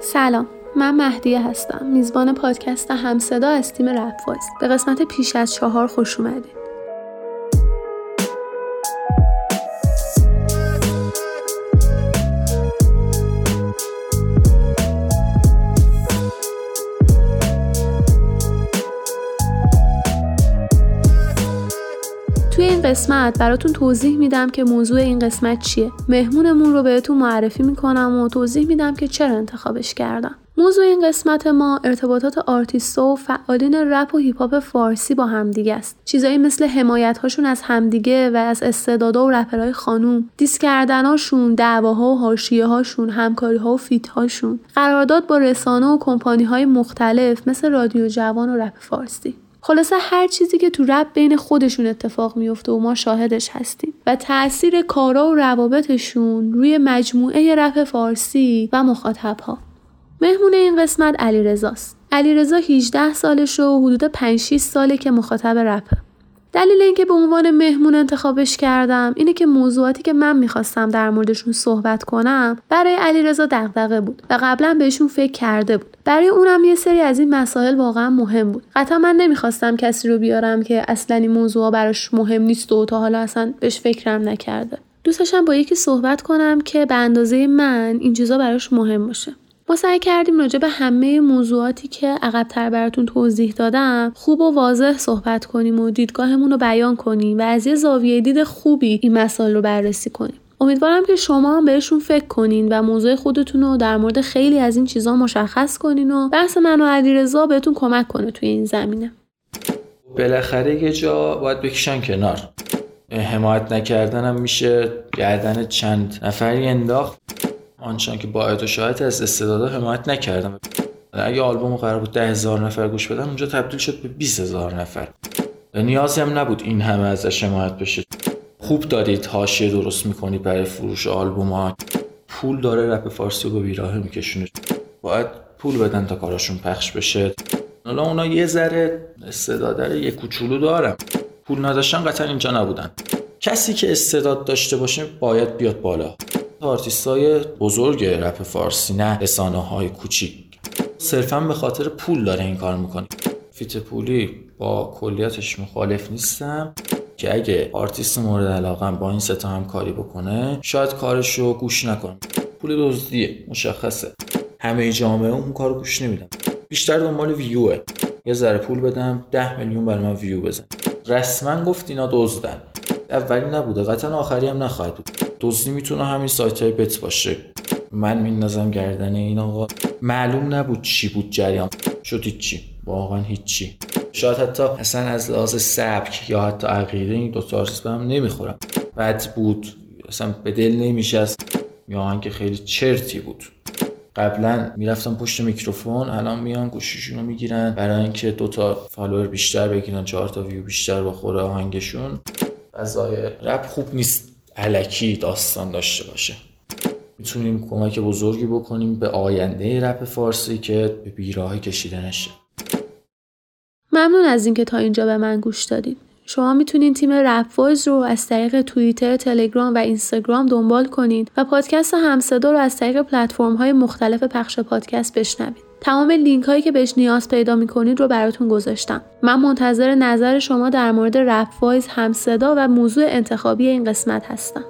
سلام من مهدیه هستم میزبان پادکست همصدا از تیم رپ به قسمت پیش از چهار خوش اومدید قسمت براتون توضیح میدم که موضوع این قسمت چیه. مهمونمون رو بهتون معرفی می‌کنم و توضیح میدم که چرا انتخابش کردم. موضوع این قسمت ما ارتباطات آرتیستا و فعالین رپ و هیپ هاپ فارسی با همدیگه است. چیزایی مثل حمایت هاشون از همدیگه و از استعدادا و رپرهای خانوم دیس کردناشون دعواها و حاشیه هاشون همکاری ها و فیت هاشون قرارداد با رسانه و کمپانی های مختلف مثل رادیو جوان و رپ فارسی. خلاصه هر چیزی که تو رب بین خودشون اتفاق میفته و ما شاهدش هستیم و تاثیر کارا و روابطشون روی مجموعه رپ فارسی و مخاطبها مهمون این قسمت علی رزاست. علی رزا 18 سالش و حدود 5 6 ساله که مخاطب رپه. دلیل اینکه به عنوان مهمون انتخابش کردم اینه که موضوعاتی که من می‌خواستم در موردشون صحبت کنم برای علیرضا دغدغه بود و قبلا بهشون فکر کرده بود. برای اونم یه سری از این مسائل واقعا مهم بود. قطعا من نمی‌خواستم کسی رو بیارم که اصلا این موضوع براش مهم نیست و تا حالا اصلا بهش فکرم نکرده. دوستشم با یکی صحبت کنم که به اندازه من این چیزا براش مهم باشه. ما سعی کردیم راجع به همه موضوعاتی که عقبتر براتون توضیح دادم خوب و واضح صحبت کنیم و دیدگاهمون رو بیان کنیم و از یه زاویه دید خوبی این مسائل رو بررسی کنیم. امیدوارم که شما هم بهشون فکر کنین و موضوع خودتون رو در مورد خیلی از این چیزها مشخص کنین و بحث من و علیرضا بهتون کمک کنه توی این زمینه. بالاخره یه جا باید بکشن کنار. حمایت نکردنم میشه گردن چند نفری انداخت. آنچنان که باید و شاید از استعدادا حمایت نکردم. اگه آلبوم قرار بود ده هزار نفر گوش بدن اونجا تبدیل شد به 20 هزار نفر. نیازی هم نبود این همه ازش حمایت بشه. خوب دارید حاشیه درست می‌کنید برای فروش آلبوم ها. پول داره رپ فارسی رو به بیراه میکشونه. باید پول بدن تا کاراشون پخش بشه. حالا اونا یه ذره استعداد یه کوچولو دارم پول نداشتن قطعا اینجا نبودن. کسی که استعداد داشته باشه باید بیاد بالا. آرتیست های بزرگ رپ فارسی نه رسانه های کوچیک. صرفا به خاطر پول داره این کار می‌کنه. feat پولی با کلیاتش مخالف نیستم که اگه آرتیست مورد علاقه با این ستا هم کاری بکنه شاید کارش رو گوش نکنه پول دزدیه مشخصه. همه جامعه اون کارو گوش نمیدم بیشتر دنبال ویوه. یه ذره پول بدم ده میلیون برای من ویو بزن. رسما گفت اینا دزدن. اولی نبوده قطعا آخری هم نخواهد بود. دزدی می‌تونه همین سایت های bet باشه. من میندازم گردن این آقا. معلوم نبود چی بود جریان. شد هیچی. واقعا هیچی. شاید حتی اصلا از لحاظ سبک یا حتی عقیده این دو تا به هم نمی‌خورم بد بود. اصلا به دل نمیشه از یا که خیلی چرتی بود. قبلا می‌رفتم پشت میکروفون الان میان گوشیشون رو می‌گیرن. برای اینکه دو تا follower بیشتر بگیرن چهار تا ویو بیشتر بخوره آهنگشون. فضای رپ خوب نیست. الکی داستان داشته باشه. می‌تونیم کمک بزرگی بکنیم به آینده رپ فارسی که به بیراهه کشیده نشه. ممنون از اینکه تا اینجا به من گوش دادید شما می‌تونید تیم رپ رو از طریق توییتر، تلگرام و اینستاگرام دنبال کنید و پادکست همصدا رو از طریق پلتفرم های مختلف پخش پادکست بشنوید. تمام لینک هایی که بهش نیاز پیدا می‌کنید رو براتون گذاشتم. من منتظر نظر شما در مورد رپ وایز، همصدا و موضوع انتخابی این قسمت هستم.